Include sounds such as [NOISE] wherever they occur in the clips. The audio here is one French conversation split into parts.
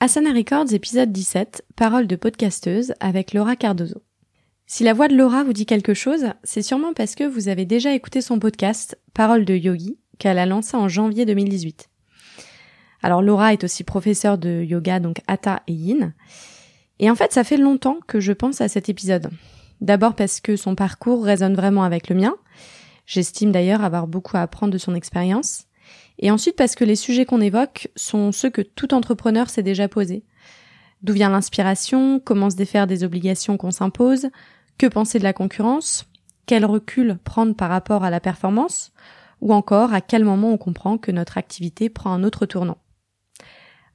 Asana Records, épisode 17, Parole de podcasteuse avec Laura Cardozo. Si la voix de Laura vous dit quelque chose, c'est sûrement parce que vous avez déjà écouté son podcast Parole de Yogi qu'elle a lancé en janvier 2018. Alors Laura est aussi professeure de yoga, donc Hatha et Yin. Et en fait, ça fait longtemps que je pense à cet épisode. D'abord parce que son parcours résonne vraiment avec le mien. J'estime d'ailleurs avoir beaucoup à apprendre de son expérience. Et ensuite parce que les sujets qu'on évoque sont ceux que tout entrepreneur s'est déjà posé. D'où vient l'inspiration, comment se défaire des obligations qu'on s'impose, que penser de la concurrence, quel recul prendre par rapport à la performance, ou encore à quel moment on comprend que notre activité prend un autre tournant.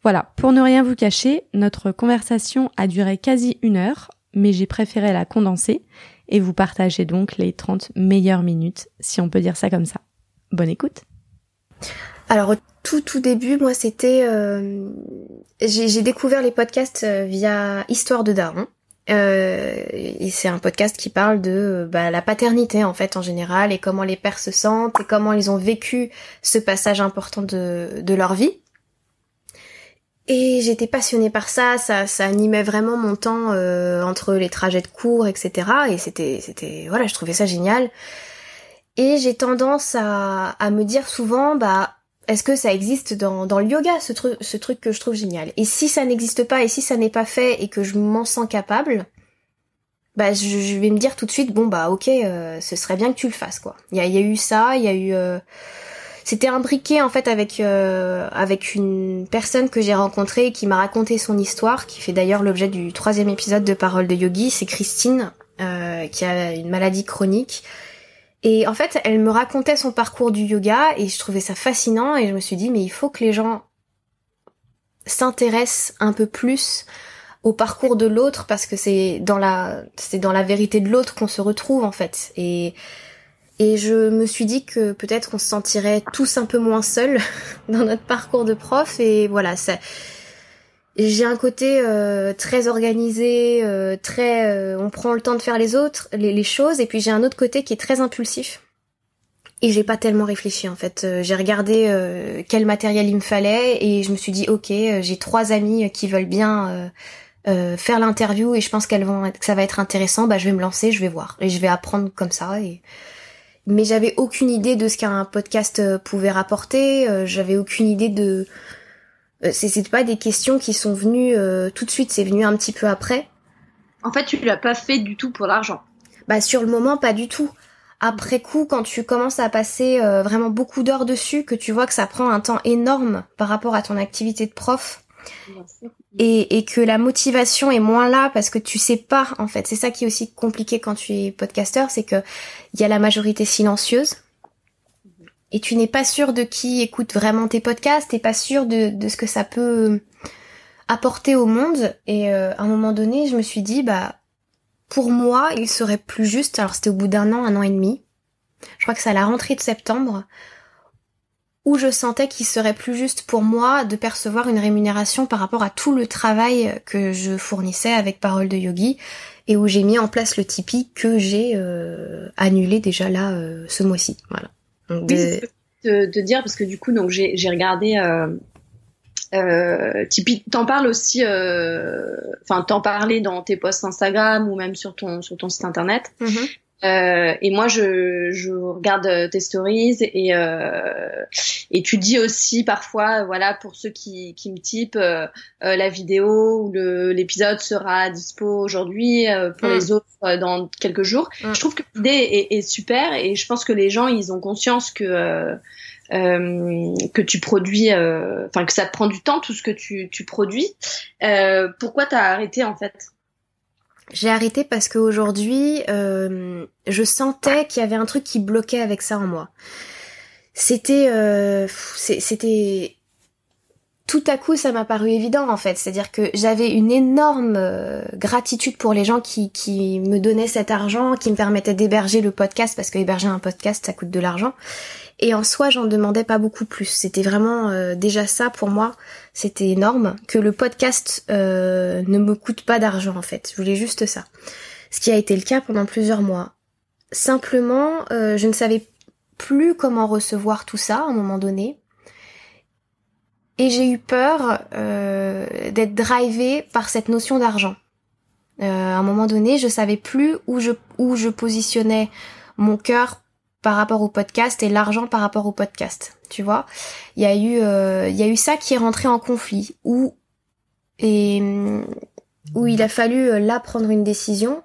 Voilà, pour ne rien vous cacher, notre conversation a duré quasi une heure, mais j'ai préféré la condenser et vous partager donc les 30 meilleures minutes, si on peut dire ça comme ça. Bonne écoute alors tout tout début, moi c'était, euh, j'ai découvert les podcasts euh, via Histoire de Daron. Euh, et c'est un podcast qui parle de bah, la paternité en fait en général et comment les pères se sentent et comment ils ont vécu ce passage important de, de leur vie. Et j'étais passionnée par ça, ça, ça animait vraiment mon temps entre les trajets de cours, etc. Et c'était, c'était, voilà, je trouvais ça génial. Et j'ai tendance à, à me dire souvent, bah est-ce que ça existe dans, le yoga, ce, truc ce truc que je trouve génial? Et si ça n'existe pas, et si ça n'est pas fait, et que je m'en sens capable, bah je, vais me dire tout de suite, bon bah ok, euh, ce serait bien que tu le fasses, quoi. Il y a, eu ça, il y a eu... Euh, c'était imbriqué en fait avec euh, avec une personne que j'ai rencontrée qui m'a raconté son histoire, qui fait d'ailleurs l'objet du troisième épisode de Parole de Yogi. C'est Christine qui a une maladie chronique et en fait, elle me racontait son parcours du yoga et je trouvais ça fascinant et je me suis dit mais il faut que les gens s'intéressent un peu plus au parcours de l'autre parce que c'est dans la c'est dans la vérité de l'autre qu'on se retrouve en fait. Et et je me suis dit que peut-être qu'on se sentirait tous un peu moins seuls [LAUGHS] dans notre parcours de prof et voilà ça j'ai un côté euh, très organisé, euh, très euh, on prend le temps de faire les autres, les, choses, et puis j'ai un autre côté qui est très impulsif. Et j'ai pas tellement réfléchi en fait. j'ai regardé quel matériel il me fallait et je me suis dit ok, j'ai trois amis qui veulent bien faire l'interview et je pense qu'elles vont que ça va être intéressant. Bah je vais me lancer, je vais voir et je vais apprendre comme ça. Et mais j'avais aucune idée de ce qu'un podcast pouvait rapporter. j'avais aucune idée de c'est pas des questions qui sont venues euh, tout de suite, c'est venu un petit peu après. En fait, tu l'as pas fait du tout pour l'argent. Bah sur le moment, pas du tout. Après coup, quand tu commences à passer euh, vraiment beaucoup d'heures dessus, que tu vois que ça prend un temps énorme par rapport à ton activité de prof, et, et, que la motivation est moins là parce que tu sais pas en fait. C'est ça qui est aussi compliqué quand tu es podcasteur, c'est que il y a la majorité silencieuse et tu n'es pas sûr de qui écoute vraiment tes podcasts, t'es pas sûr de, ce que ça peut apporter au monde. Et euh, à un moment donné, je me suis dit, bah, pour moi, il serait plus juste, alors c'était au bout d'un an, un an et demi, je crois que c'est à la rentrée de septembre, où je sentais qu'il serait plus juste pour moi de percevoir une rémunération par rapport à tout le travail que je fournissais avec Parole de Yogi, et où j'ai mis en place le Tipeee que j'ai euh, annulé déjà là euh, ce mois-ci. Voilà. Oui, de... de, dire parce que du coup donc j'ai regardé euh, euh, t'en parles aussi euh, enfin t'en parlais dans tes posts Instagram ou même sur ton sur ton site internet. Mm-hmm. Euh, et moi, je, je regarde euh, tes stories et euh, et tu dis aussi parfois, voilà, pour ceux qui, qui me typent, euh, euh la vidéo ou l'épisode sera dispo aujourd'hui, pour les mm. autres dans quelques jours. Mm. Je trouve que l'idée est, est, super et je pense que les gens, ils ont conscience que que tu produis, enfin que ça te prend du temps tout ce que tu, tu produis. pourquoi t'as arrêté en fait? J'ai arrêté parce qu'aujourd'hui, euh, je sentais qu'il y avait un truc qui bloquait avec ça en moi. C'était, euh, c'était, tout à coup, ça m'a paru évident en fait. C'est-à-dire que j'avais une énorme euh, gratitude pour les gens qui, me donnaient cet argent, qui me permettaient d'héberger le podcast parce que héberger un podcast, ça coûte de l'argent. Et en soi, j'en demandais pas beaucoup plus. C'était vraiment euh, déjà ça pour moi, c'était énorme que le podcast euh, ne me coûte pas d'argent en fait. Je voulais juste ça. Ce qui a été le cas pendant plusieurs mois. Simplement, je ne savais plus comment recevoir tout ça à un moment donné. Et j'ai eu peur euh, d'être drivée par cette notion d'argent. Euh, à un moment donné, je savais plus où je où je positionnais mon cœur par rapport au podcast et l'argent par rapport au podcast. Tu vois, il y a eu euh, il y a eu ça qui est rentré en conflit où et où il a fallu euh, là prendre une décision.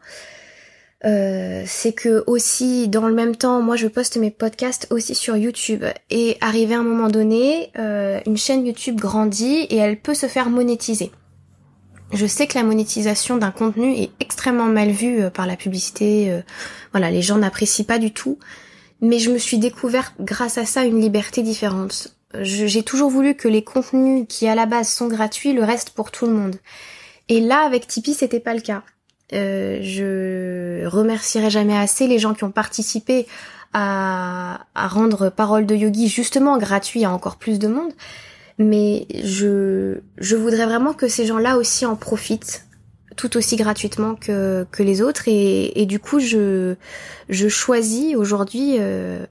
Euh, c'est que aussi dans le même temps, moi je poste mes podcasts aussi sur YouTube et arrivé à un moment donné, euh, une chaîne YouTube grandit et elle peut se faire monétiser. Je sais que la monétisation d'un contenu est extrêmement mal vue euh, par la publicité. Euh, voilà, les gens n'apprécient pas du tout. Mais je me suis découvert grâce à ça une liberté différente. J'ai toujours voulu que les contenus qui à la base sont gratuits le restent pour tout le monde. Et là, avec Tipeee, c'était pas le cas. Euh, je remercierai jamais assez les gens qui ont participé à, rendre Parole de Yogi justement gratuit à encore plus de monde. Mais je, je voudrais vraiment que ces gens-là aussi en profitent tout aussi gratuitement que, que les autres. Et, et du coup je, je choisis aujourd'hui euh,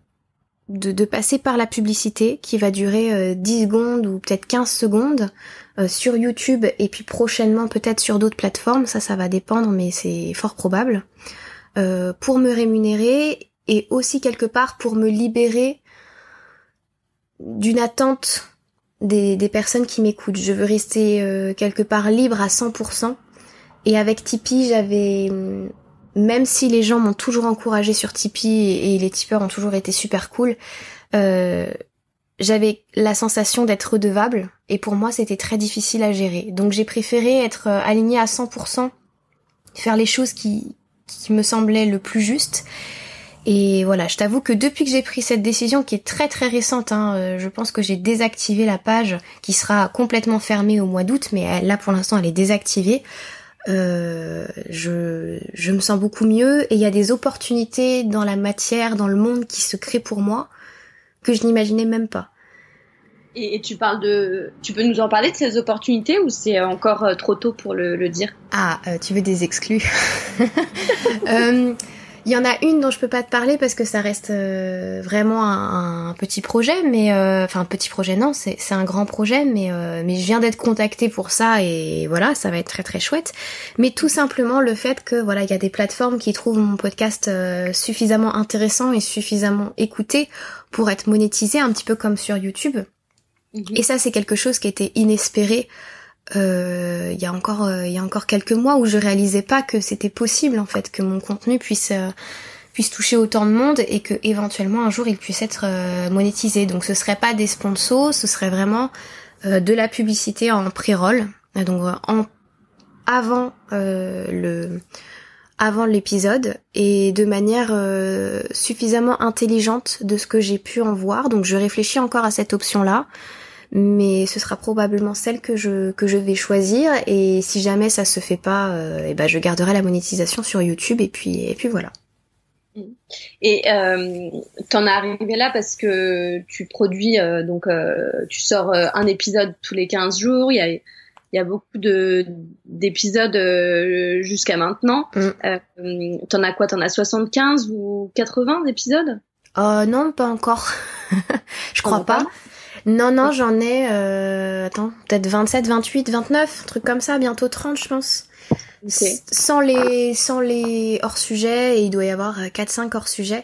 de, de passer par la publicité qui va durer euh, 10 secondes ou peut-être 15 secondes euh, sur YouTube et puis prochainement peut-être sur d'autres plateformes, ça ça va dépendre mais c'est fort probable, euh, pour me rémunérer et aussi quelque part pour me libérer d'une attente des, des personnes qui m'écoutent. Je veux rester euh, quelque part libre à 100%. Et avec Tipeee, j'avais, mm, même si les gens m'ont toujours encouragé sur Tipeee et les tipeurs ont toujours été super cool, euh, j'avais la sensation d'être redevable et pour moi c'était très difficile à gérer. Donc j'ai préféré être euh, alignée à 100%, faire les choses qui, qui me semblaient le plus juste et voilà, je t'avoue que depuis que j'ai pris cette décision qui est très très récente, hein, euh, je pense que j'ai désactivé la page qui sera complètement fermée au mois d'août, mais là pour l'instant elle est désactivée. Euh, je, je me sens beaucoup mieux et il y a des opportunités dans la matière, dans le monde qui se créent pour moi que je n'imaginais même pas. Et, tu parles de, tu peux nous en parler de ces opportunités ou c'est encore euh, trop tôt pour le, le dire? Ah, euh, tu veux des exclus? [LAUGHS] Euh, il y en a une dont je peux pas te parler parce que ça reste euh, vraiment un, un, petit projet, mais euh, enfin un petit projet non, c'est un grand projet, mais euh, mais je viens d'être contactée pour ça et voilà, ça va être très très chouette. Mais tout simplement le fait que voilà, il y a des plateformes qui trouvent mon podcast suffisamment intéressant et suffisamment écouté pour être monétisé un petit peu comme sur YouTube. Mhm. Et ça c'est quelque chose qui était inespéré euh, il y a encore euh, y a encore quelques mois où je réalisais pas que c'était possible en fait que mon contenu puisse euh, puisse toucher autant de monde et que éventuellement un jour il puisse être monétisé. Donc ce serait pas des sponsors, ce serait vraiment de la publicité en pré-roll, donc en avant le avant l'épisode et de manière suffisamment intelligente de ce que j'ai pu en voir. Donc je réfléchis encore à cette option là mais ce sera probablement celle que je que je vais choisir et si jamais ça se fait pas euh, et eh ben je garderai la monétisation sur YouTube et puis et puis voilà. Et euh, t'en es arrivé là parce que tu produis euh, donc euh, tu sors euh, un épisode tous les 15 jours, il y a il y a beaucoup de d'épisodes jusqu'à maintenant. Mm. t'en as quoi? T'en as 75 ou 80 d'épisodes? Euh, non, pas encore. [LAUGHS] je crois pas. pas? Non, non, j'en ai, euh, attends, peut-être 27, 28, 29, un truc comme ça, bientôt 30, je pense. Sans les, sans les hors-sujets, et il doit y avoir 4-5 euh, hors-sujets.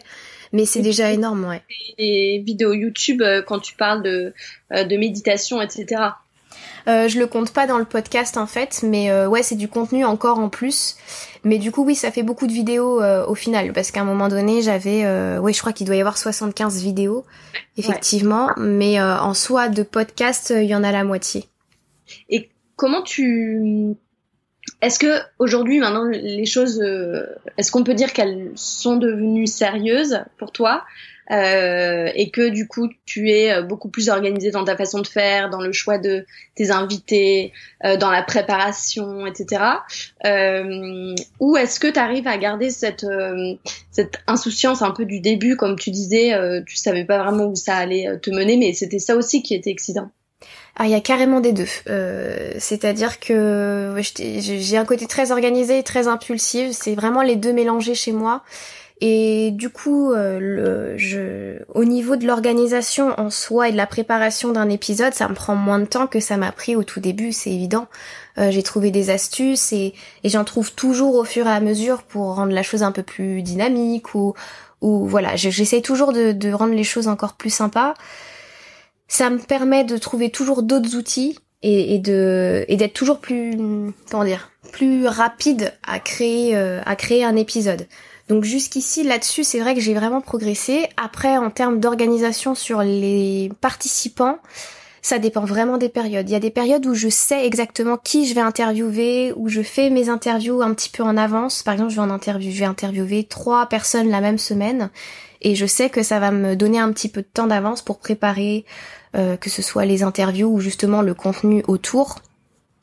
Mais c'est déjà énorme, ouais. Les vidéos YouTube, euh, quand tu parles de, euh, de méditation, etc. Euh, je le compte pas dans le podcast en fait, mais euh, ouais, c'est du contenu encore en plus. Mais du coup, oui, ça fait beaucoup de vidéos euh, au final, parce qu'à un moment donné, j'avais, euh, ouais, je crois qu'il doit y avoir 75 vidéos, effectivement. Mais en soi, de podcast, il y en a la moitié. Et comment tu est-ce que aujourd'hui, maintenant, les choses, est-ce qu'on peut dire qu'elles sont devenues sérieuses pour toi? Euh, et que du coup tu es euh, beaucoup plus organisé dans ta façon de faire, dans le choix de tes invités, euh, dans la préparation, etc. Euh, ou est-ce que tu arrives à garder cette euh, cette insouciance un peu du début, comme tu disais, tu savais pas vraiment où ça allait te mener, mais c'était ça aussi qui était excitant. Ah, il y a carrément des deux. Euh, C'est-à-dire que j'ai un côté très organisé et très impulsif. C'est vraiment les deux mélangés chez moi. Et du coup, euh, au niveau de l'organisation en soi et de la préparation d'un épisode, ça me prend moins de temps que ça m'a pris au tout début, c'est évident. Euh, j'ai trouvé des astuces et, j'en trouve toujours au fur et à mesure pour rendre la chose un peu plus dynamique ou, voilà, j'essaie toujours de, rendre les choses encore plus sympas. Ça me permet de trouver toujours d'autres outils et, d'être toujours plus comment dire plus rapide à créer euh, à créer un épisode. Donc jusqu'ici là-dessus, c'est vrai que j'ai vraiment progressé. Après, en termes d'organisation sur les participants, ça dépend vraiment des périodes. Il y a des périodes où je sais exactement qui je vais interviewer, où je fais mes interviews un petit peu en avance. Par exemple, je vais en interview, je vais interviewer trois personnes la même semaine, et je sais que ça va me donner un petit peu de temps d'avance pour préparer, euh, que ce soit les interviews ou justement le contenu autour,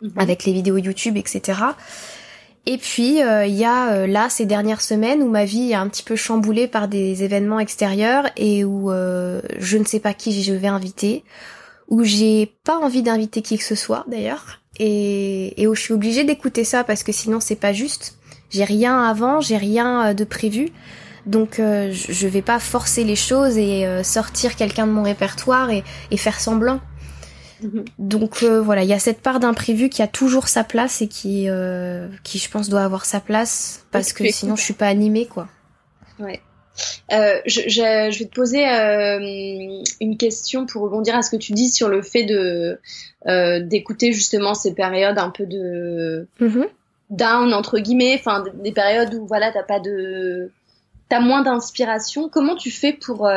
mhm. avec les vidéos YouTube, etc. Et puis euh, il y a euh, là ces dernières semaines où ma vie est un petit peu chamboulée par des événements extérieurs et où euh, je ne sais pas qui je vais inviter, où j'ai pas envie d'inviter qui que ce soit d'ailleurs, et, où je suis obligée d'écouter ça parce que sinon c'est pas juste. J'ai rien avant, j'ai rien de prévu. Donc je vais pas forcer les choses et sortir quelqu'un de mon répertoire et faire semblant. Mhm. Donc euh, voilà, il y a cette part d'imprévu qui a toujours sa place et qui, euh, qui je pense doit avoir sa place parce que sinon je suis pas animée quoi. Ouais. Euh, je, je, vais te poser une question pour rebondir à ce que tu dis sur le fait de d'écouter justement ces périodes un peu de mhm. down entre guillemets, enfin des périodes où voilà t'as pas de t'as moins d'inspiration. Comment tu fais pour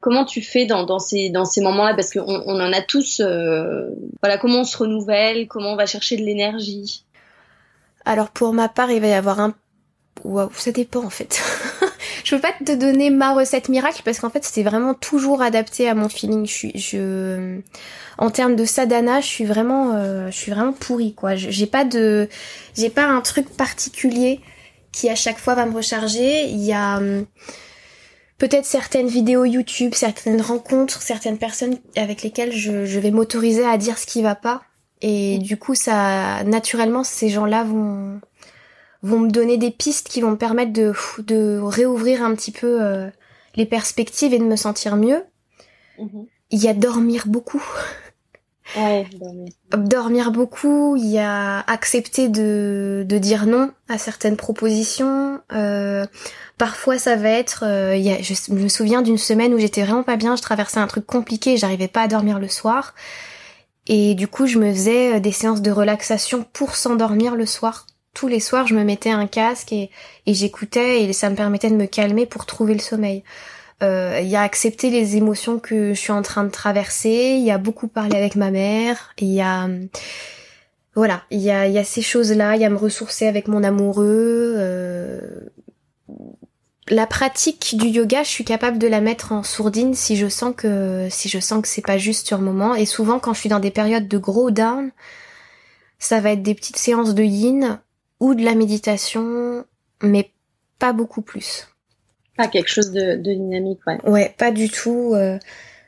Comment tu fais dans, ces, moments-là? Parce qu'on on en a tous. Euh, voilà, comment on se renouvelle Comment on va chercher de l'énergie? Alors pour ma part, il va y avoir un. Waouh, ça dépend en fait. [LAUGHS] je peux pas te donner ma recette miracle parce qu'en fait c'est vraiment toujours adapté à mon feeling. Je suis, en termes de sadhana, je suis vraiment, euh, je suis vraiment pourrie quoi. J'ai pas de, j'ai pas un truc particulier qui à chaque fois va me recharger. Il y a hum, peut-être certaines vidéos YouTube, certaines rencontres, certaines personnes avec lesquelles je, vais m'autoriser à dire ce qui va pas. Et du coup, ça, naturellement, ces gens-là vont vont me donner des pistes qui vont me permettre de de réouvrir un petit peu euh, les perspectives et de me sentir mieux. Mhm. Il y a dormir beaucoup. Ouais, dormir. dormir beaucoup, il y a accepter de, de dire non à certaines propositions. Euh, parfois ça va être, euh, je, me souviens d'une semaine où j'étais vraiment pas bien, je traversais un truc compliqué, j'arrivais pas à dormir le soir. Et du coup je me faisais euh, des séances de relaxation pour s'endormir le soir. Tous les soirs je me mettais un casque et, et j'écoutais et ça me permettait de me calmer pour trouver le sommeil. Euh, il y a accepter les émotions que je suis en train de traverser, il y a beaucoup parlé avec ma mère, il y a voilà, il y a, y a ces choses-là, il y a me ressourcer avec mon amoureux. Euh... La pratique du yoga, je suis capable de la mettre en sourdine si je sens que si je sens que c'est pas juste sur le moment. Et souvent, quand je suis dans des périodes de gros down, ça va être des petites séances de yin ou de la méditation, mais pas beaucoup plus. Pas quelque chose de, dynamique, ouais. Ouais, pas du tout. Euh,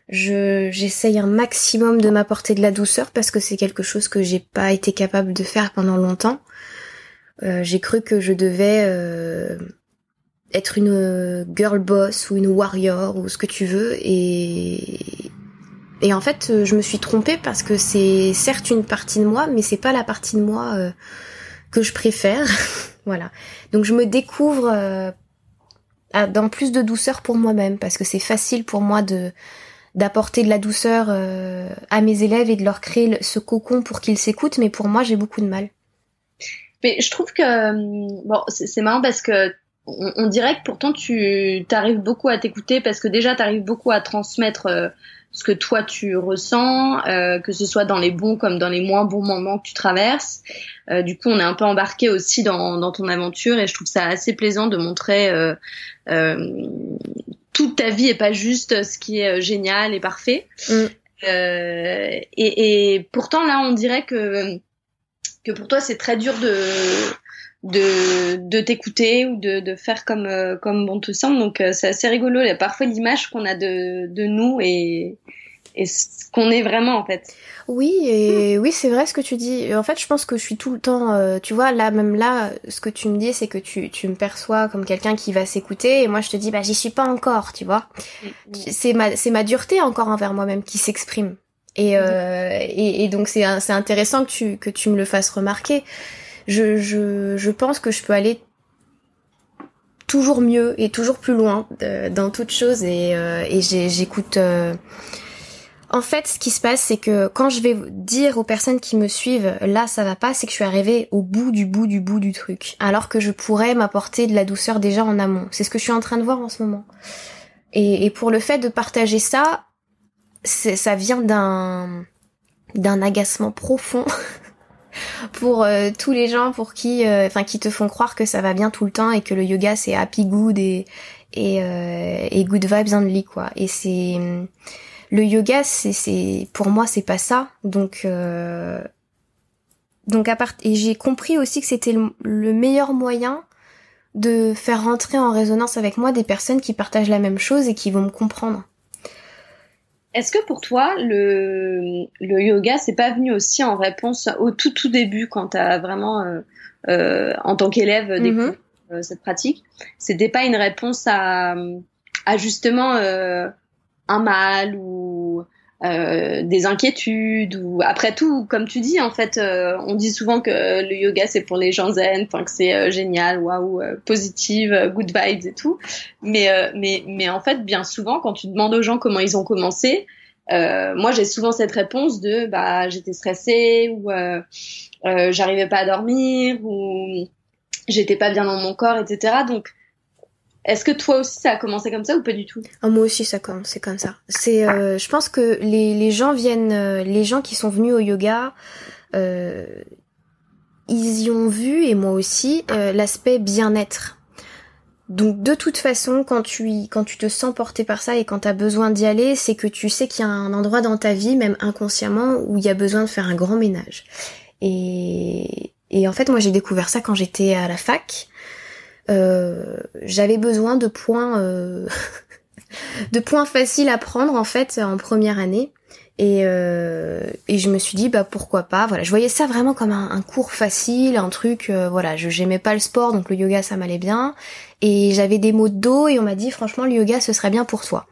je j'essaye un maximum de m'apporter de la douceur parce que c'est quelque chose que j'ai pas été capable de faire pendant longtemps. Euh, j'ai cru que je devais euh, être une girl boss ou une warrior ou ce que tu veux et et en fait je me suis trompée parce que c'est certes une partie de moi mais c'est pas la partie de moi que je préfère [LAUGHS] voilà donc je me découvre dans plus de douceur pour moi-même parce que c'est facile pour moi de d'apporter de la douceur euh, à mes élèves et de leur créer ce cocon pour qu'ils s'écoutent mais pour moi j'ai beaucoup de mal. Mais je trouve que euh, bon c'est marrant parce que on, dirait que pourtant tu arrives beaucoup à t'écouter parce que déjà tu arrives beaucoup à transmettre euh, ce que toi tu ressens, euh, que ce soit dans les bons comme dans les moins bons moments que tu traverses. Euh, du coup, on est un peu embarqué aussi dans, dans, ton aventure et je trouve ça assez plaisant de montrer euh, euh toute ta vie et pas juste ce qui est génial et parfait. Mm. Et, et, pourtant là, on dirait que que pour toi c'est très dur de de, de t'écouter ou de, de faire comme euh, comme bon te semble donc euh, c'est assez rigolo il y a parfois l'image qu'on a de, de nous et et ce qu'on est vraiment en fait. Oui, et oui, c'est vrai ce que tu dis. En fait, je pense que je suis tout le temps, euh, tu vois, là, même là, ce que tu me dis, c'est que tu, tu me perçois comme quelqu'un qui va s'écouter, et moi, je te dis, bah, j'y suis pas encore, tu vois. Mm, mm. C'est ma, c'est ma dureté encore envers moi-même qui s'exprime. Et, euh, et, et, donc, c'est, c'est intéressant que tu, que tu me le fasses remarquer. Je, je, je pense que je peux aller toujours mieux et toujours plus loin dans toute chose, et, euh, et j'écoute, euh, en fait, ce qui se passe, c'est que quand je vais dire aux personnes qui me suivent, là, ça va pas, c'est que je suis arrivée au bout du bout du bout du truc. Alors que je pourrais m'apporter de la douceur déjà en amont. C'est ce que je suis en train de voir en ce moment. Et, pour le fait de partager ça, ça vient d'un d'un agacement profond [LAUGHS] pour euh, tous les gens pour qui, euh, enfin, qui te font croire que ça va bien tout le temps et que le yoga c'est happy good et et, euh, et good vibes only quoi. Et c'est le yoga, c'est, pour moi, c'est pas ça. Donc, euh, donc à part, et j'ai compris aussi que c'était le, meilleur moyen de faire rentrer en résonance avec moi des personnes qui partagent la même chose et qui vont me comprendre. Est-ce que pour toi, le, le yoga, c'est pas venu aussi en réponse au tout tout début quand t'as vraiment, euh, euh, en tant qu'élève, mm-hmm. découvert cette pratique? C'était pas une réponse à, à justement un mal ou euh, des inquiétudes ou après tout comme tu dis en fait euh, on dit souvent que le yoga c'est pour les gens zen enfin que c'est euh, génial waouh positive good vibes et tout. Mais mais mais en fait bien souvent quand tu demandes aux gens comment ils ont commencé moi j'ai souvent cette réponse de bah j'étais stressée ou j'arrivais pas à dormir ou j'étais pas bien dans mon corps etc donc est-ce que toi aussi ça a commencé comme ça ou pas du tout? Ah, Moi aussi ça a commencé comme ça. C'est, euh, je pense que les, les gens viennent, euh, les gens qui sont venus au yoga, euh, ils y ont vu et moi aussi euh, l'aspect bien-être. Donc de toute façon, quand tu quand tu te sens porté par ça et quand tu as besoin d'y aller, c'est que tu sais qu'il y a un endroit dans ta vie, même inconsciemment, où il y a besoin de faire un grand ménage. Et, et en fait, moi j'ai découvert ça quand j'étais à la fac. Euh, j'avais besoin de points euh, [LAUGHS] de points faciles à prendre en fait en première année. Et, euh, et je me suis dit bah pourquoi pas. Voilà je voyais ça vraiment comme un, cours facile un truc voilà je j'aimais pas le sport donc le yoga ça m'allait bien. Et j'avais des mots de dos et on m'a dit franchement le yoga ce serait bien pour toi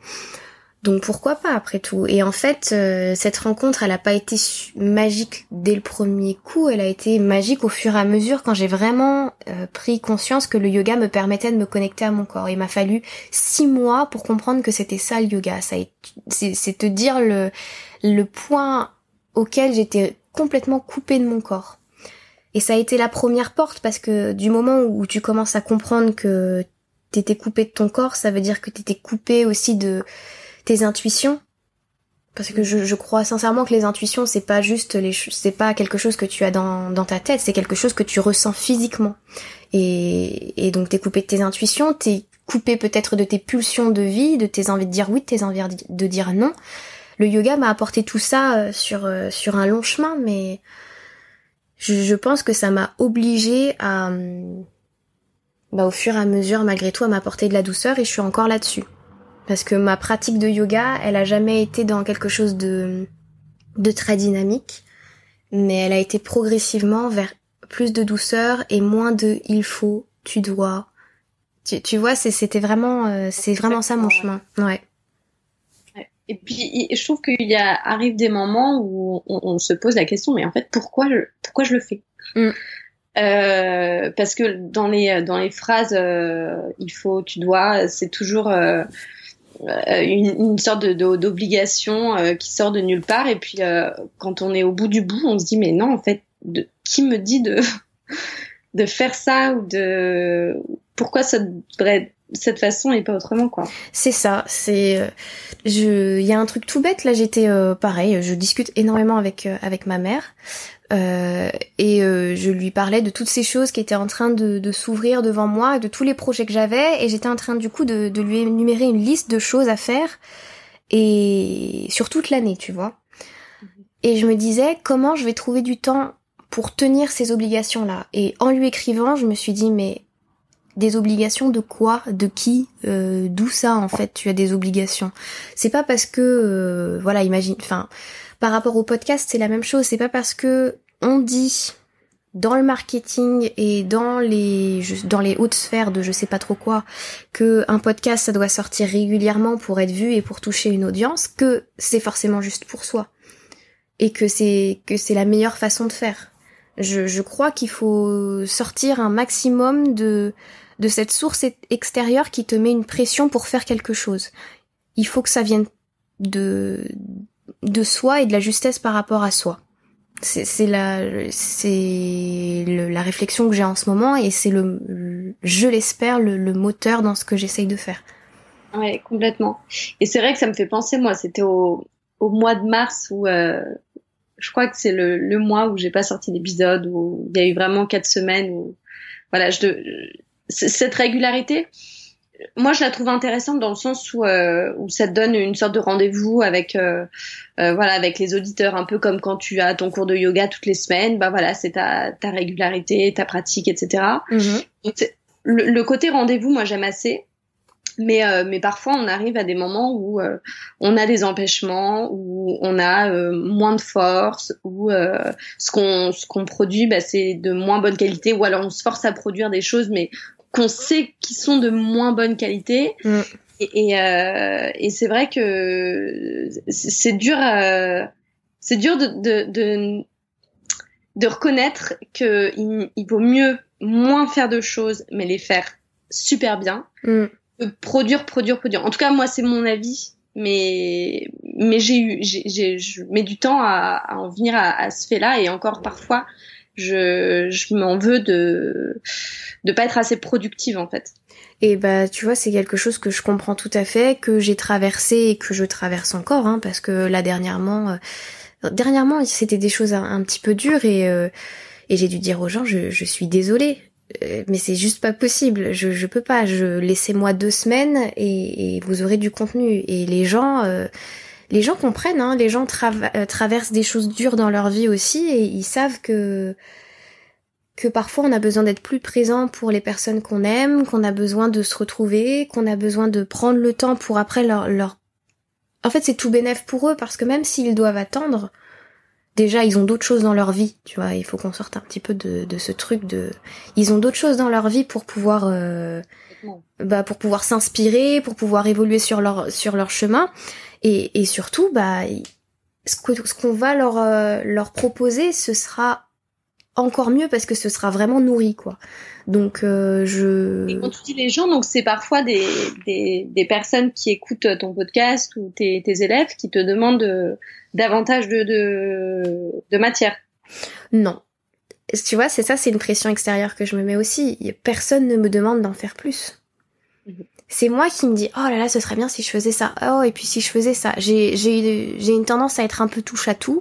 donc pourquoi pas après tout Et en fait, euh, cette rencontre, elle a pas été magique dès le premier coup, elle a été magique au fur et à mesure quand j'ai vraiment euh, pris conscience que le yoga me permettait de me connecter à mon corps. Il m'a fallu six mois pour comprendre que c'était ça le yoga. Ça, c'est te dire le le point auquel j'étais complètement coupée de mon corps. Et ça a été la première porte parce que du moment où tu commences à comprendre que t'étais coupé de ton corps, ça veut dire que t'étais coupé aussi de tes intuitions. Parce que je, crois sincèrement que les intuitions c'est pas juste les c'est pas quelque chose que tu as dans, dans ta tête c'est quelque chose que tu ressens physiquement. Et, et donc t'es coupé de tes intuitions t'es coupé peut-être de tes pulsions de vie de tes envies de dire oui de tes envies de dire non. Le yoga m'a apporté tout ça euh, sur euh, sur un long chemin mais je, je pense que ça m'a obligé à bah, au fur et à mesure malgré tout à m'apporter de la douceur et je suis encore là-dessus parce que ma pratique de yoga, elle a jamais été dans quelque chose de de très dynamique, mais elle a été progressivement vers plus de douceur et moins de il faut, tu dois. Tu, tu vois, c'était vraiment euh, c'est vraiment ça mon chemin. Ouais. Et puis je trouve qu'il y a arrive des moments où on, se pose la question mais en fait pourquoi je pourquoi je le fais? Mm. euh, parce que dans les dans les phrases euh, il faut tu dois c'est toujours euh, une, une, sorte d'obligation de, euh, qui sort de nulle part. Et puis, euh, quand on est au bout du bout, on se dit, mais non, en fait, de, qui me dit de, [LAUGHS] de faire ça ou de pourquoi ça devrait cette façon et pas autrement quoi. C'est ça, c'est je il y a un truc tout bête là, j'étais pareil, je discute énormément avec avec ma mère euh, et euh, je lui parlais de toutes ces choses qui étaient en train de, de s'ouvrir devant moi, de tous les projets que j'avais, et j'étais en train du coup de, de, lui énumérer une liste de choses à faire, et sur toute l'année, tu vois. Et je me disais comment je vais trouver du temps pour tenir ces obligations-là? Et en lui écrivant, je me suis dit mais Des obligations de quoi? De qui? Euh, D'où ça en fait Tu as des obligations? C'est pas parce que euh, voilà, imagine. Enfin, par rapport au podcast, c'est la même chose. C'est pas parce que on dit dans le marketing et dans les dans les hautes sphères de je sais pas trop quoi que un podcast ça doit sortir régulièrement pour être vu et pour toucher une audience que c'est forcément juste pour soi et que c'est que c'est la meilleure façon de faire. Je, crois qu'il faut sortir un maximum de de cette source extérieure qui te met une pression pour faire quelque chose. Il faut que ça vienne de de soi et de la justesse par rapport à soi. C'est la la réflexion que j'ai en ce moment et c'est le je l'espère le, moteur dans ce que j'essaye de faire. Ouais, complètement. Et c'est vrai que ça me fait penser moi, c'était au au mois de mars où euh, je crois que c'est le, le mois où j'ai pas sorti d'épisode où il y a eu vraiment quatre semaines où voilà cette régularité moi je la trouve intéressante dans le sens où euh, où ça te donne une sorte de rendez-vous avec euh, euh, voilà avec les auditeurs un peu comme quand tu as ton cours de yoga toutes les semaines bah voilà c'est ta ta régularité ta pratique etc mm-hmm. le, le, côté rendez-vous moi j'aime assez mais euh, mais parfois on arrive à des moments où euh, on a des empêchements où on a euh, moins de force où ce qu'on ce qu'on produit bah, c'est de moins bonne qualité ou alors on se force à produire des choses mais qu'on sait qui sont de moins bonne qualité mm. et et, et c'est vrai que c'est dur c'est dur de, de, de de reconnaître que il, il, vaut mieux moins faire de choses mais les faire super bien mm produire, produire, produire. En tout cas, moi, c'est mon avis, mais mais j'ai eu, j'ai, je mets du temps à, à en venir à, à ce fait-là, et encore parfois, je, je m'en veux de de pas être assez productive en fait. Et bah tu vois c'est quelque chose que je comprends tout à fait, que j'ai traversé et que je traverse encore, hein, parce que là dernièrement, euh, dernièrement c'était des choses un, un, petit peu dures et euh, et j'ai dû dire aux gens je, je suis désolée, euh, mais c'est juste pas possible. Je, je peux pas. Je laissez-moi deux semaines et, et, vous aurez du contenu. Et les gens, euh, les gens comprennent. Hein, les gens euh, traversent des choses dures dans leur vie aussi et ils savent que que parfois on a besoin d'être plus présent pour les personnes qu'on aime, qu'on a besoin de se retrouver, qu'on a besoin de prendre le temps pour après leur leur. En fait, c'est tout bénéf pour eux parce que même s'ils doivent attendre, déjà ils ont d'autres choses dans leur vie, tu vois, il faut qu'on sorte un petit peu de, de, ce truc de ils ont d'autres choses dans leur vie pour pouvoir euh, bah pour pouvoir s'inspirer, pour pouvoir évoluer sur leur sur leur chemin et, et surtout bah ce qu'on ce qu'on va leur euh, leur proposer ce sera encore mieux parce que ce sera vraiment nourri quoi. Donc euh, je. Et quand tu dis les gens, donc c'est parfois des, des, des, personnes qui écoutent ton podcast ou tes, tes élèves qui te demandent davantage de, de, de matière. Non. Tu vois, c'est ça, c'est une pression extérieure que je me mets aussi. Personne ne me demande d'en faire plus. C'est moi qui me dis oh là là, ce serait bien si je faisais ça. Oh et puis si je faisais ça. J'ai j'ai j'ai une tendance à être un peu touche à tout.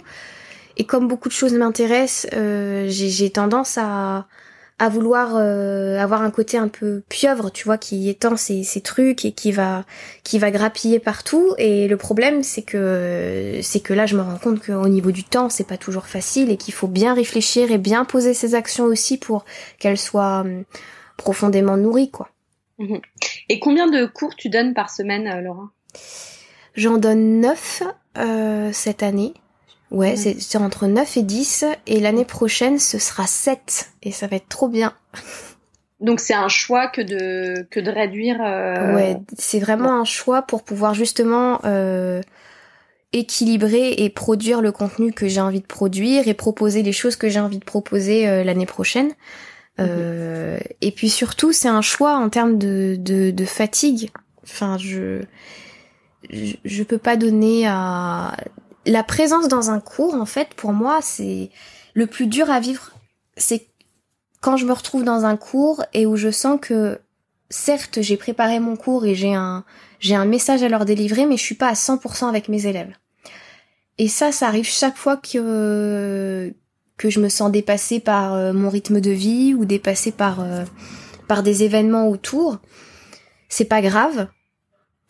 Et comme beaucoup de choses m'intéressent, euh, j'ai tendance à à vouloir euh, avoir un côté un peu pieuvre, tu vois, qui étend ses, ses, trucs et qui va qui va grappiller partout. Et le problème, c'est que c'est que là, je me rends compte qu'au niveau du temps, c'est pas toujours facile et qu'il faut bien réfléchir et bien poser ses actions aussi pour qu'elles soient hum, profondément nourries, quoi. Mhm. Et combien de cours tu donnes par semaine, euh, Laura? J'en donne neuf euh, cette année. Ouais, c'est entre 9 et 10 et l'année prochaine ce sera 7 et ça va être trop bien. Donc c'est un choix que de que de réduire. Euh... Ouais, c'est vraiment un choix pour pouvoir justement euh, équilibrer et produire le contenu que j'ai envie de produire et proposer les choses que j'ai envie de proposer l'année prochaine. Euh, Et puis surtout, c'est un choix en termes de, de, de fatigue. Enfin, je, je je peux pas donner à la présence dans un cours, en fait, pour moi, c'est le plus dur à vivre. C'est quand je me retrouve dans un cours et où je sens que, certes, j'ai préparé mon cours et j'ai un, j'ai un message à leur délivrer, mais je suis pas à 100% avec mes élèves. Et ça, ça arrive chaque fois que, que je me sens dépassée par euh, mon rythme de vie ou dépassée par, euh, par des événements autour. C'est pas grave.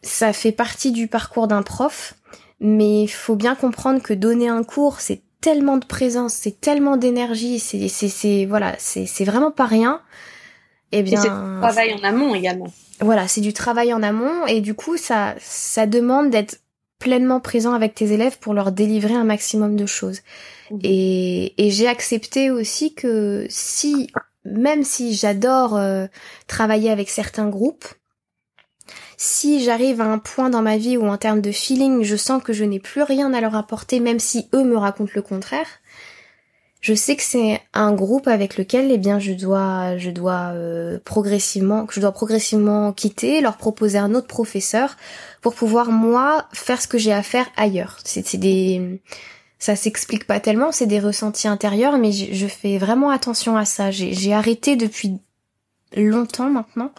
Ça fait partie du parcours d'un prof mais il faut bien comprendre que donner un cours, c'est tellement de présence, c'est tellement d'énergie, c'est c'est c'est voilà, c'est c'est vraiment pas rien. Eh bien, c'est du travail en amont également. Voilà, c'est du travail en amont et du coup, ça, ça demande d'être pleinement présent avec tes élèves pour leur délivrer un maximum de choses. Mmh. Et, et j'ai accepté aussi que si, même si j'adore euh, travailler avec certains groupes, si j'arrive à un point dans ma vie où en termes de feeling, je sens que je n'ai plus rien à leur apporter, même si eux me racontent le contraire, je sais que c'est un groupe avec lequel eh bien je dois je dois euh, progressivement que je dois progressivement quitter, leur proposer un autre professeur pour pouvoir moi faire ce que j'ai à faire ailleurs. C'est des ça s'explique pas tellement, c'est des ressentis intérieurs, mais je, fais vraiment attention à ça. J'ai arrêté depuis longtemps maintenant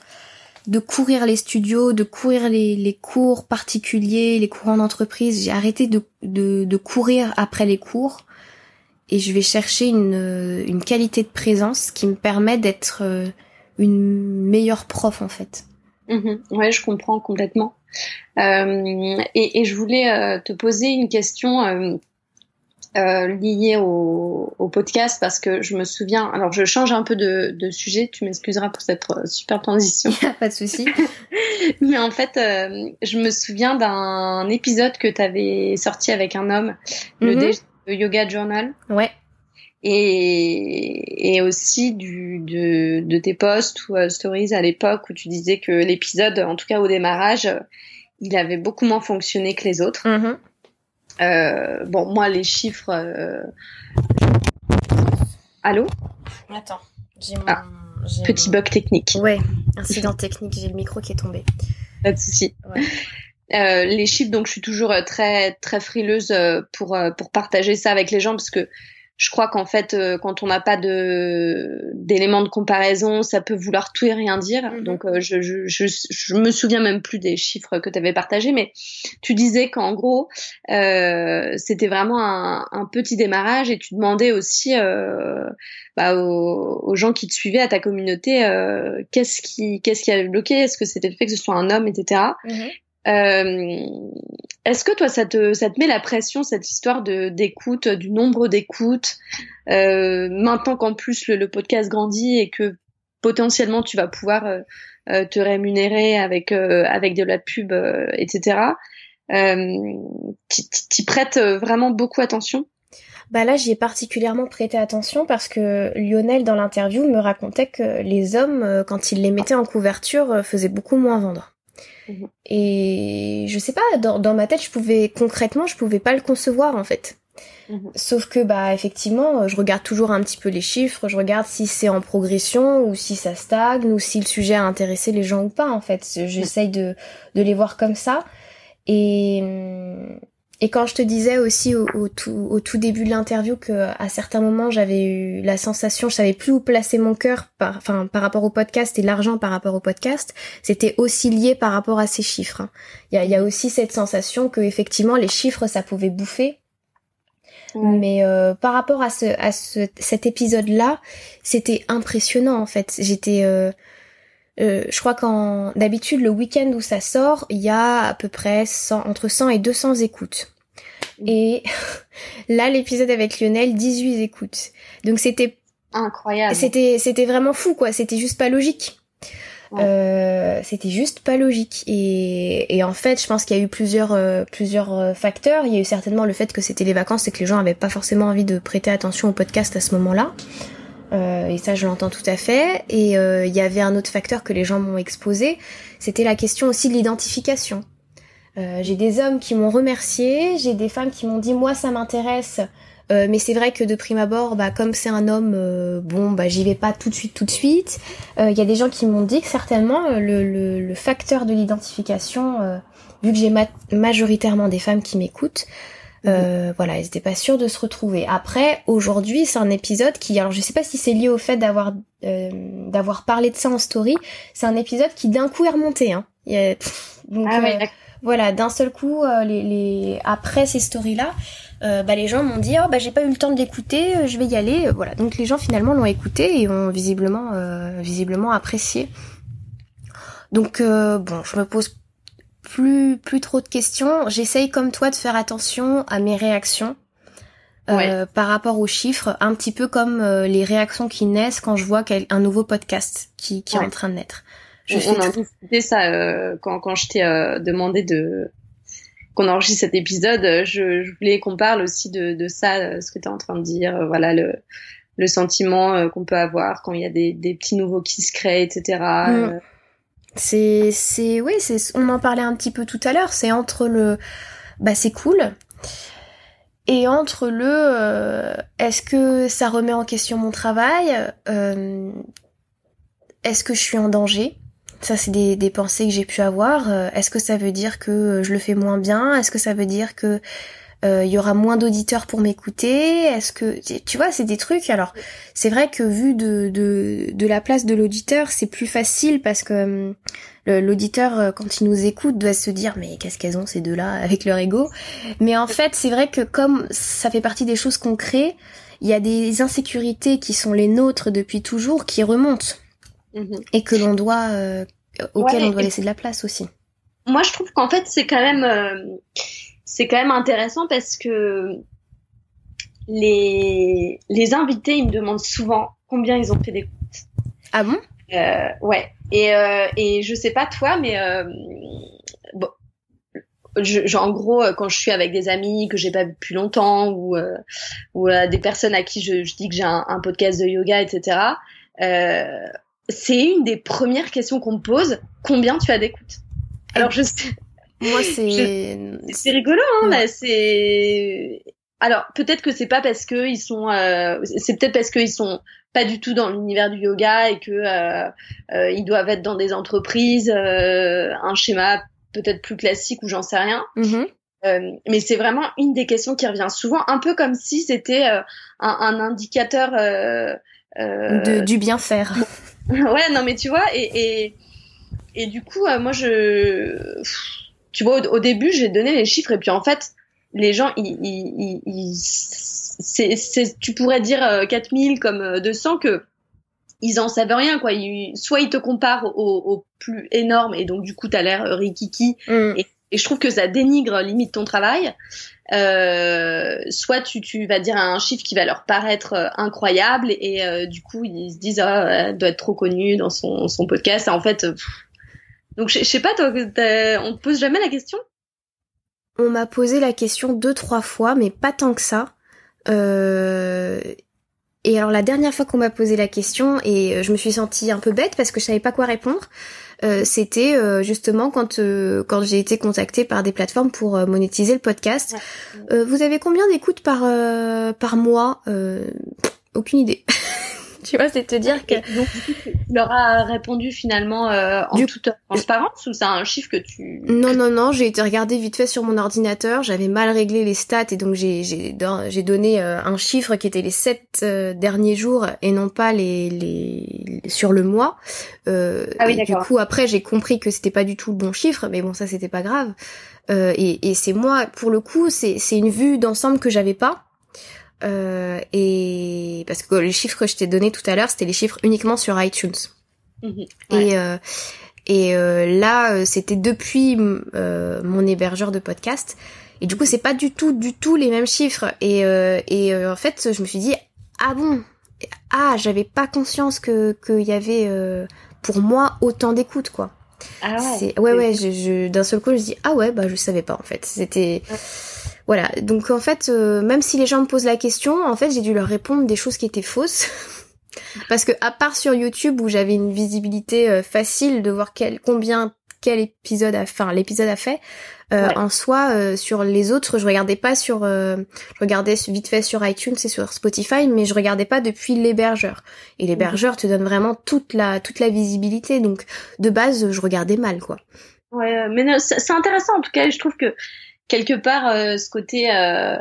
de courir les studios, de courir les, les cours particuliers, les cours en entreprise. J'ai arrêté de, de, de courir après les cours et je vais chercher une, une qualité de présence qui me permet d'être euh, une meilleure prof en fait. Mhm. ouais, je comprends complètement. Euh, et, et, je voulais euh, te poser une question euh, euh, liée au, au, podcast parce que je me souviens. Alors, je change un peu de, de sujet. Tu m'excuseras pour cette super transition. [LAUGHS] Pas de souci. [LAUGHS] Mais en fait, je me souviens d'un épisode que tu avais sorti avec un homme, le mhm le Yoga Journal. Ouais. Et, et aussi du, de, de tes posts ou euh, stories à l'époque où tu disais que l'épisode, en tout cas au démarrage, il avait beaucoup moins fonctionné que les autres. Mm-hmm. Euh, bon, moi, les chiffres. Euh... Allô? Attends, j'ai ah, petit bug technique. Ouais, [LAUGHS] incident technique, j'ai le micro qui est tombé. Pas de souci. Ouais. Euh, les chiffres, donc je suis toujours euh, très très frileuse euh, pour pour partager ça avec les gens parce que je crois qu'en fait quand on n'a pas de d'éléments de comparaison, ça peut vouloir tout et rien dire. Mm-hmm. Donc je, je, je, je me souviens même plus des chiffres que tu avais partagés, mais tu disais qu'en gros euh, c'était vraiment un, un, petit démarrage et tu demandais aussi bah, aux, aux, gens qui te suivaient à ta communauté qu'est-ce qui qu'est-ce qui avait bloqué, est-ce que c'était le fait que ce soit un homme, etc. Euh, Est-ce que toi, ça te, ça te met la pression, cette histoire de d'écoute, du nombre d'écoutes, euh, maintenant qu'en plus le, le, podcast grandit et que potentiellement tu vas pouvoir euh, euh te rémunérer avec euh, avec de la pub, euh, etc. tu prêtes vraiment beaucoup attention? Bah là, j'y ai particulièrement prêté attention parce que Lionel, dans l'interview, me racontait que les hommes, quand ils les mettaient en couverture, faisaient beaucoup moins vendre. Mhm. Et je sais pas, dans, dans, ma tête, je pouvais concrètement, je pouvais pas le concevoir en fait. Mhm. Sauf que bah effectivement, je regarde toujours un petit peu les chiffres, je regarde si c'est en progression ou si ça stagne ou si le sujet a intéressé les gens ou pas en fait. J'essaye de, de les voir comme ça. Et et quand je te disais aussi au, au, tout, au tout, début de l'interview que à certains moments j'avais eu la sensation, je savais plus où placer mon cœur par, enfin, par rapport au podcast et l'argent par rapport au podcast, c'était aussi lié par rapport à ces chiffres. Hein. Il y, a, y, a, aussi cette sensation que effectivement les chiffres ça pouvait bouffer. Mais euh, par rapport à, ce, à ce, cet épisode-là, c'était impressionnant en fait. J'étais euh, euh, je crois qu'en d'habitude le week-end où ça sort, il y a à peu près 100, entre 100 et 200 écoutes. Et [LAUGHS] là l'épisode avec Lionel 18 écoutes. Donc c'était incroyable. C'était c'était vraiment fou quoi, c'était juste pas logique. Euh, c'était juste pas logique et, et en fait je pense qu'il y a eu plusieurs euh, plusieurs euh, facteurs il y a eu certainement le fait que c'était les vacances et que les gens avaient pas forcément envie de prêter attention au podcast à ce moment-là euh, et ça, je l'entends tout à fait. Et euh, il y avait un autre facteur que les gens m'ont exposé, c'était la question aussi de l'identification. Euh, j'ai des hommes qui m'ont remercié, j'ai des femmes qui m'ont dit moi ça m'intéresse, mais c'est vrai que de prime abord, bah, comme c'est un homme, bon bah j'y vais pas tout de suite tout de suite. Il y a des gens qui m'ont dit que certainement le, le, le facteur de l'identification, vu que j'ai majoritairement des femmes qui m'écoutent, euh, voilà, ils étaient pas sûrs de se retrouver. Après, aujourd'hui, c'est un épisode qui, alors je sais pas si c'est lié au fait d'avoir euh, d'avoir parlé de ça en story, c'est un épisode qui d'un coup est remonté. Hein. donc ah euh, voilà, d'un seul coup, les, les, après ces stories là, bah, les gens m'ont dit oh bah j'ai pas eu le temps de l'écouter, je vais y aller. voilà, donc les gens finalement l'ont écouté et ont visiblement visiblement apprécié. Donc bon, je me pose plus plus trop de questions. J'essaye comme toi de faire attention à mes réactions. par rapport aux chiffres, un petit peu comme les réactions qui naissent quand je vois un nouveau podcast qui, qui est en train de naître. Je on, a discuté ça quand, quand je t'ai demandé de qu'on enregistre cet épisode. Je, je voulais qu'on parle aussi de, de ça, ce que tu es en train de dire, voilà le le sentiment qu'on peut avoir quand il y a des, des petits nouveaux qui se créent, etc. C'est, c'est, oui, c'est, on en parlait un petit peu tout à l'heure. C'est entre le, bah c'est cool, et entre le, euh, est-ce que ça remet en question mon travail, euh, est-ce que je suis en danger? Ça, c'est des, des pensées que j'ai pu avoir. Euh, est-ce que ça veut dire que je le fais moins bien? Est-ce que ça veut dire que euh, il y aura moins d'auditeurs pour m'écouter Est-ce que tu vois, c'est des trucs. Alors, c'est vrai que vu de de, de la place de l'auditeur, c'est plus facile parce que euh, l'auditeur euh, quand il nous écoute doit se dire mais qu'est-ce qu'elles ont ces deux-là [LAUGHS] avec leur ego? Mais en fait, c'est vrai que comme ça fait partie des choses qu'on crée, il y a des insécurités qui sont les nôtres depuis toujours qui remontent mhm. et que l'on doit euh, auxquelles on doit laisser de la place aussi. Moi, je trouve qu'en fait, c'est quand même c'est quand même intéressant parce que les, les invités, ils me demandent souvent combien ils ont fait d'écoute. Ah bon? Euh, Ouais. Et, euh, et je sais pas toi, mais euh, bon, je, en gros, quand je suis avec des amis que j'ai pas vu depuis longtemps ou, euh, ou euh, des personnes à qui je, je dis que j'ai un, un, podcast de yoga, etc., euh, c'est une des premières questions qu'on me pose. Combien tu as d'écoute Alors je sais, moi, c'est. C'est rigolo, hein, c'est. Alors, peut-être que c'est pas parce que ils sont. Euh... C'est peut-être parce qu'ils sont pas du tout dans l'univers du yoga et que euh, euh, ils doivent être dans des entreprises, euh, un schéma peut-être plus classique ou j'en sais rien. Mm-hmm. Euh, mais c'est vraiment une des questions qui revient souvent, un peu comme si c'était un, un, indicateur de, du bien faire. [LAUGHS] ouais, non, mais tu vois, et, et, et du coup, moi, je tu vois, au, début, j'ai donné les chiffres et puis en fait, les gens, ils, ils, ils c'est, tu pourrais dire 4000 euh, comme 200 euh, que ils en savent rien quoi. soit ils te comparent au, au, plus énorme et donc du coup t'as l'air rikiki mm. et, et, je trouve que ça dénigre limite ton travail. Euh, soit tu, tu vas dire un chiffre qui va leur paraître euh, incroyable et du coup ils se disent ah elle doit être trop connue dans son, son podcast. en fait, donc je, sais pas, toi, on te pose jamais la question? On m'a posé la question deux trois fois, mais pas tant que ça. Euh... Et alors la dernière fois qu'on m'a posé la question, et euh, je me suis sentie un peu bête parce que je savais pas quoi répondre, euh, c'était euh, justement quand euh, quand j'ai été contactée par des plateformes pour monétiser le podcast. vous avez combien d'écoutes par par mois? Aucune idée. [LAUGHS] tu vois, c'est te dire que. Donc, tu leur as répondu finalement euh, en toute transparence ou c'est un chiffre que tu. Non, non, non, j'ai été regarder vite fait sur mon ordinateur, j'avais mal réglé les stats et donc j'ai, j'ai, j'ai donné euh, un chiffre qui était les sept euh, derniers jours et non pas les, les, sur le mois. Euh, ah oui, du coup, après, j'ai compris que c'était pas du tout le bon chiffre, mais bon, ça, c'était pas grave. Euh, et, et c'est moi, pour le coup, c'est, c'est une vue d'ensemble que j'avais pas. Euh, et parce que les chiffres que je t'ai donnés tout à l'heure, c'était les chiffres uniquement sur iTunes. Mhm. Et euh, et euh, là, euh, c'était depuis euh, mon hébergeur de podcast. Et du coup, c'est pas du tout, du tout les mêmes chiffres. Et et en fait, je me suis dit ah bon, ah j'avais pas conscience que qu'il y avait pour moi autant d'écoute quoi. Ah ouais. Ouais ouais, je, je d'un seul coup, je me dis ah ouais bah je savais pas en fait. C'était voilà, donc en fait, euh, même si les gens me posent la question, en fait, j'ai dû leur répondre des choses qui étaient fausses. [LAUGHS] Parce que à part sur YouTube où j'avais une visibilité euh, facile de voir quel combien quel épisode a enfin l'épisode a fait euh, en soi sur les autres je regardais pas sur je regardais vite fait sur iTunes et sur Spotify mais je regardais pas depuis l'hébergeur. Et l'hébergeur te donne vraiment toute la toute la visibilité. Donc de base je regardais mal quoi. Ouais mais c'est intéressant en tout cas je trouve que quelque part euh, ce côté euh,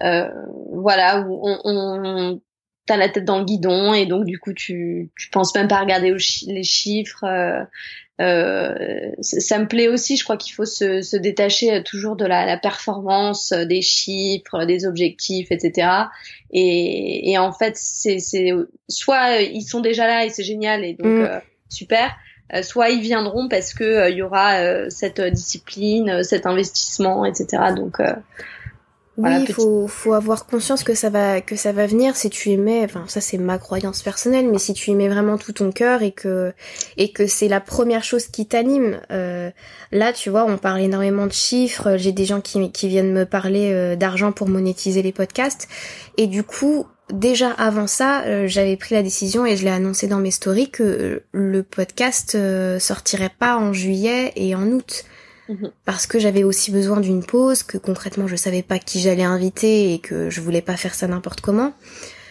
euh, voilà où on, on t'as la tête dans le guidon et donc du coup tu tu penses même pas regarder les chiffres euh, ça me plaît aussi je crois qu'il faut se, se détacher toujours de la, la, performance des chiffres des objectifs etc et, et en fait c'est soit ils sont déjà là et c'est génial et donc mm. super euh, soit ils viendront parce que il euh, y aura euh, cette discipline, cet investissement, etc. Donc Oui, il faut, faut avoir conscience que ça va que ça va venir si tu aimais. Enfin, ça c'est ma croyance personnelle, mais si tu aimais vraiment tout ton cœur et que et que c'est la première chose qui t'anime. Euh, là, tu vois, on parle énormément de chiffres. J'ai des gens qui qui viennent me parler euh, d'argent pour monétiser les podcasts, et du coup, déjà avant ça, euh, j'avais pris la décision et je l'ai annoncé dans mes stories que le podcast sortirait pas en juillet et en août Mhm. parce que j'avais aussi besoin d'une pause, que concrètement je savais pas qui j'allais inviter et que je voulais pas faire ça n'importe comment.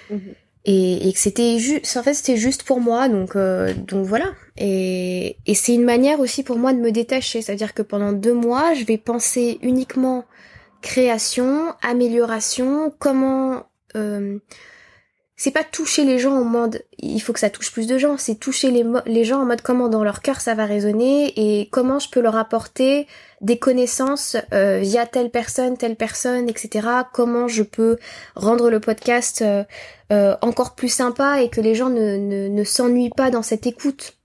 Mhm. Et, que c'était juste, en fait c'était juste pour moi, donc euh, donc voilà. Et, et c'est une manière aussi pour moi de me détacher, c'est-à-dire que pendant deux mois je vais penser uniquement création, amélioration, comment euh, c'est pas toucher les gens en mode il faut que ça touche plus de gens, c'est toucher les, les gens en mode comment dans leur cœur ça va résonner et comment je peux leur apporter des connaissances euh, via telle personne, telle personne, etc. Comment je peux rendre le podcast euh, euh, encore plus sympa et que les gens ne, ne, ne s'ennuient pas dans cette écoute.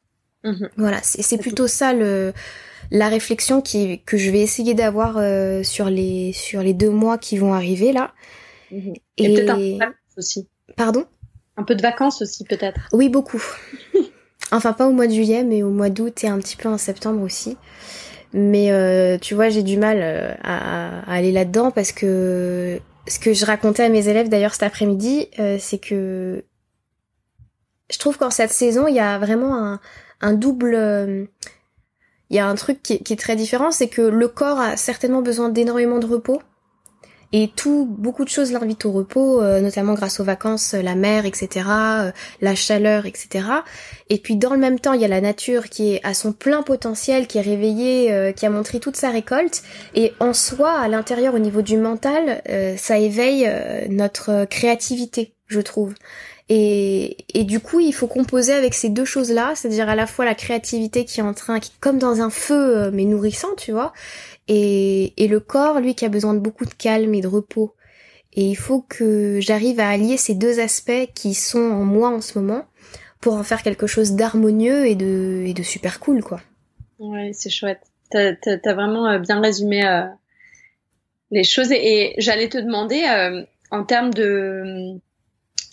Mhm. Voilà, c'est plutôt ça le la réflexion qui que je vais essayer d'avoir sur les sur les deux mois qui vont arriver là. Mhm. Et, peut-être un aussi. Pardon? Un peu de vacances aussi peut-être. Oui, beaucoup. [LAUGHS] enfin, pas au mois de juillet, mais au mois d'août et un petit peu en septembre aussi. Mais euh, tu vois, j'ai du mal euh, à, aller là-dedans parce que ce que je racontais à mes élèves d'ailleurs cet après-midi, euh, c'est que je trouve qu'en cette saison, il y a vraiment un, double... il y a un truc qui est très différent, c'est que le corps a certainement besoin d'énormément de repos et tout, beaucoup de choses l'invitent au repos, euh, notamment grâce aux vacances, la mer, etc., euh, la chaleur, etc. Et puis dans le même temps, il y a la nature qui est à son plein potentiel, qui est réveillée, euh, qui a montré toute sa récolte. Et en soi, à l'intérieur, au niveau du mental, ça éveille notre créativité, je trouve. Et, et, du coup, il faut composer avec ces deux choses-là, c'est-à-dire à la fois la créativité qui est en train, qui comme dans un feu, mais nourrissant, tu vois, et, et le corps, lui, qui a besoin de beaucoup de calme et de repos. Et il faut que j'arrive à allier ces deux aspects qui sont en moi en ce moment pour en faire quelque chose d'harmonieux et de, et de super cool, quoi. Ouais, c'est chouette. T'as as, vraiment euh, bien résumé euh, les choses. Et, j'allais te demander, euh, en termes de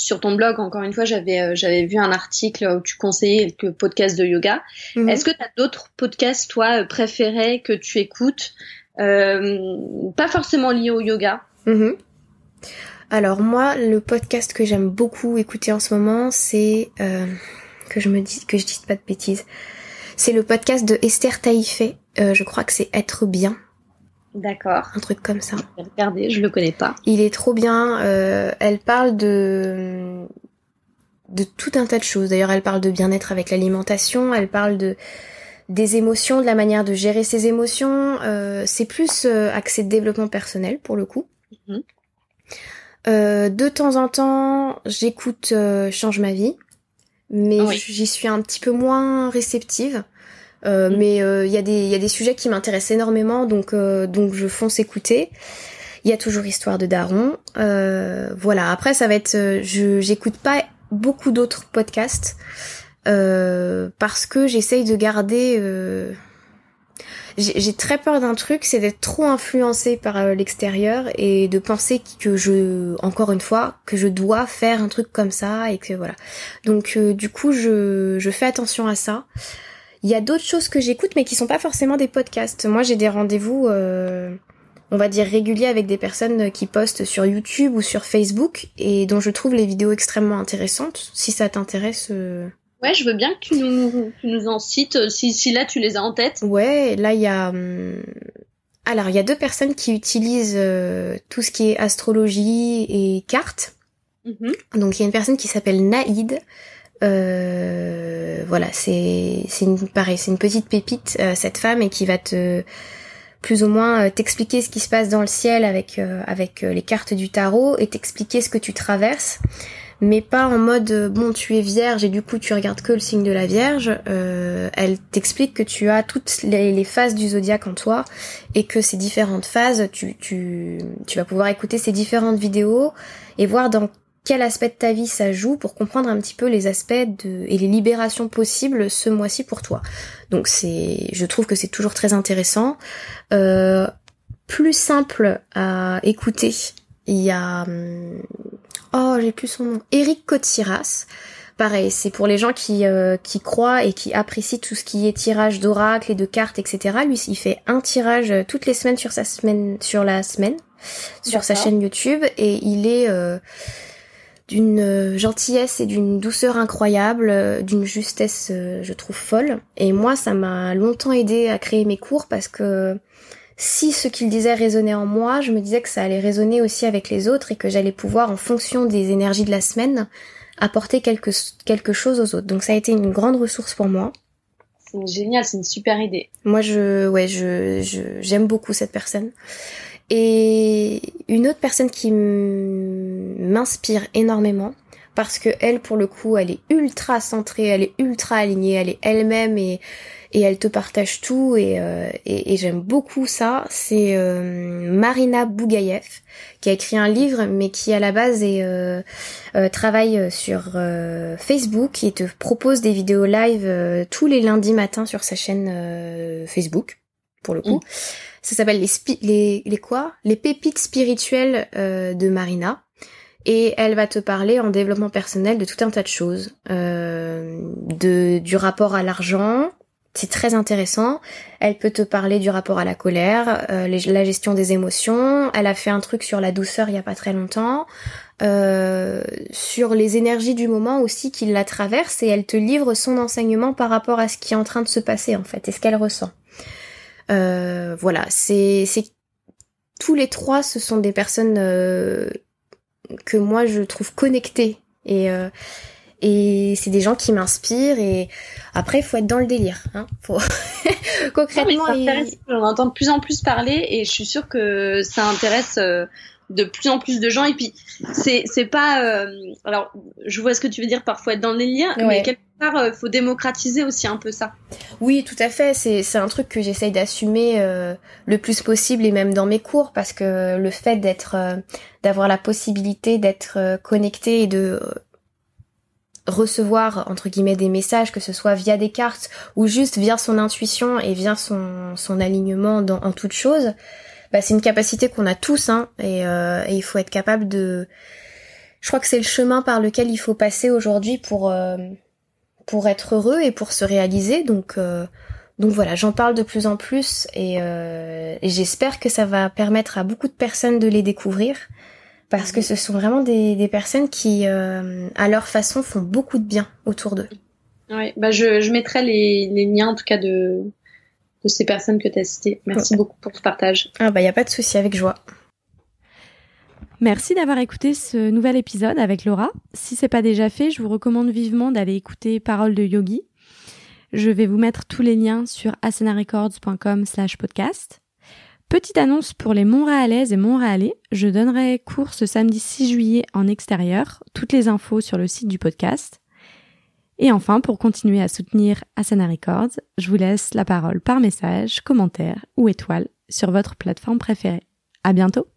sur ton blog, encore une fois, j'avais euh, j'avais vu un article où tu conseillais quelques podcasts de yoga. Mhm. Est-ce que tu as d'autres podcasts, toi, euh, préférés que tu écoutes euh, Pas forcément liés au yoga? Mhm. Alors moi, le podcast que j'aime beaucoup écouter en ce moment, c'est que je me dis que je dise pas de bêtises. C'est le podcast de Esther Taïfé. je crois que c'est Être bien. D'accord. Un truc comme ça. Je vais regarder, je le connais pas. Il est trop bien. Euh, elle parle de de tout un tas de choses. D'ailleurs, elle parle de bien-être avec l'alimentation. Elle parle de des émotions, de la manière de gérer ses émotions. Euh, c'est plus euh, axé de développement personnel pour le coup. Mhm. Euh, de temps en temps, j'écoute euh, Change ma vie, mais j'y suis un petit peu moins réceptive. Euh, mm. Mais il euh, y, a des, y a des sujets qui m'intéressent énormément, donc, euh, donc je fonce écouter. Il y a toujours Histoire de Daron. voilà, après ça va être... je J'écoute pas beaucoup d'autres podcasts parce que j'essaye de garder... j'ai très peur d'un truc, c'est d'être trop influencé par l'extérieur et de penser que je, encore une fois, que je dois faire un truc comme ça et que voilà. Donc du coup, je, je fais attention à ça. Il y a d'autres choses que j'écoute, mais qui sont pas forcément des podcasts. Moi, j'ai des rendez-vous, euh, on va dire réguliers, avec des personnes qui postent sur YouTube ou sur Facebook et dont je trouve les vidéos extrêmement intéressantes. Si ça t'intéresse. Euh, ouais, je veux bien que tu nous, tu nous en cites, euh, si, si là tu les as en tête. Ouais, là il y a. Hum, alors, il y a deux personnes qui utilisent tout ce qui est astrologie et cartes. Mm-hmm. Donc, il y a une personne qui s'appelle Naïd, euh, voilà, c'est une petite pépite euh, cette femme et qui va te plus ou moins euh, t'expliquer ce qui se passe dans le ciel avec les cartes du tarot et t'expliquer ce que tu traverses mais pas en mode bon tu es vierge et du coup tu regardes que le signe de la vierge. Elle t'explique que tu as toutes les, phases du zodiaque en toi et que ces différentes phases tu tu tu vas pouvoir écouter ces différentes vidéos et voir dans quel aspect de ta vie ça joue pour comprendre un petit peu les aspects de, et les libérations possibles ce mois-ci pour toi. Donc c'est, je trouve que c'est toujours très intéressant. Euh, plus simple à écouter, il y a hum, oh j'ai plus son nom, Eric Cotiras. Pareil, c'est pour les gens qui, euh, qui croient et qui apprécient tout ce qui est tirage d'oracle et de cartes, etc. Lui, il fait un tirage euh, toutes les semaines sur sa semaine, sur la semaine, sur sa chaîne YouTube, et il est euh, d'une gentillesse et d'une douceur incroyable, d'une justesse, je trouve folle. Et moi, ça m'a longtemps aidé à créer mes cours parce que si ce qu'il disait résonnait en moi, je me disais que ça allait résonner aussi avec les autres et que j'allais pouvoir, en fonction des énergies de la semaine, apporter quelque, quelque chose aux autres. Donc ça a été une grande ressource pour moi. C'est génial, c'est une super idée. Moi, je, ouais, je, j'aime beaucoup cette personne. Et une autre personne qui m'inspire énormément, parce que elle, pour le coup, elle est ultra centrée, elle est ultra alignée, elle est elle-même et elle te partage tout et, euh, j'aime beaucoup ça. C'est euh, Marina Bougaïev qui a écrit un livre mais qui à la base euh, travaille sur Facebook et te propose des vidéos live tous les lundis matins sur sa chaîne Facebook pour le coup. Mm. Ça s'appelle les, les, les quoi? Les pépites spirituelles de Marina et elle va te parler en développement personnel de tout un tas de choses, euh, de du rapport à l'argent, c'est très intéressant. Elle peut te parler du rapport à la colère, euh, la gestion des émotions. Elle a fait un truc sur la douceur il y a pas très longtemps, euh, sur les énergies du moment aussi qui la traversent et elle te livre son enseignement par rapport à ce qui est en train de se passer en fait et ce qu'elle ressent. Euh, voilà, c'est c'est tous les trois, ce sont des personnes que moi je trouve connectées. Et et c'est des gens qui m'inspirent et après il faut être dans le délire hein. Faut [LAUGHS] concrètement on entend de plus en plus parler et je suis sûre que ça intéresse euh, de plus en plus de gens. Et puis c'est c'est pas euh, alors je vois ce que tu veux dire parfois être dans le délire mais quelque part il euh, faut démocratiser aussi un peu ça. Oui tout à fait. C'est c'est un truc que j'essaye d'assumer le plus possible et même dans mes cours parce que le fait d'être d'avoir la possibilité d'être connecté et de recevoir entre guillemets des messages, que ce soit via des cartes ou juste via son intuition et via son, son alignement dans, en toute chose, bah, c'est une capacité qu'on a tous hein, et, euh, et, il faut être capable de... Je crois que c'est le chemin par lequel il faut passer aujourd'hui pour, euh, pour être heureux et pour se réaliser. Donc, euh, donc voilà, j'en parle de plus en plus et, j'espère que ça va permettre à beaucoup de personnes de les découvrir parce que ce sont vraiment des, personnes qui, à leur façon, font beaucoup de bien autour d'eux. Oui, bah je, mettrai les, liens en tout cas de, de ces personnes que tu as citées. Merci beaucoup pour ce partage. Ah bah il y a pas de souci, avec joie. Merci d'avoir écouté ce nouvel épisode avec Laura. Si c'est pas déjà fait, je vous recommande vivement d'aller écouter Parole de Yogi. Je vais vous mettre tous les liens sur asenarecords.com slash podcast. Petite annonce pour les Montréalaises et Montréalais, je donnerai cours ce samedi 6 juillet en extérieur, toutes les infos sur le site du podcast. Et enfin, pour continuer à soutenir Asana Records, je vous laisse la parole par message, commentaire ou étoile sur votre plateforme préférée. À bientôt!